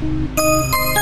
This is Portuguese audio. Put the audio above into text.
Música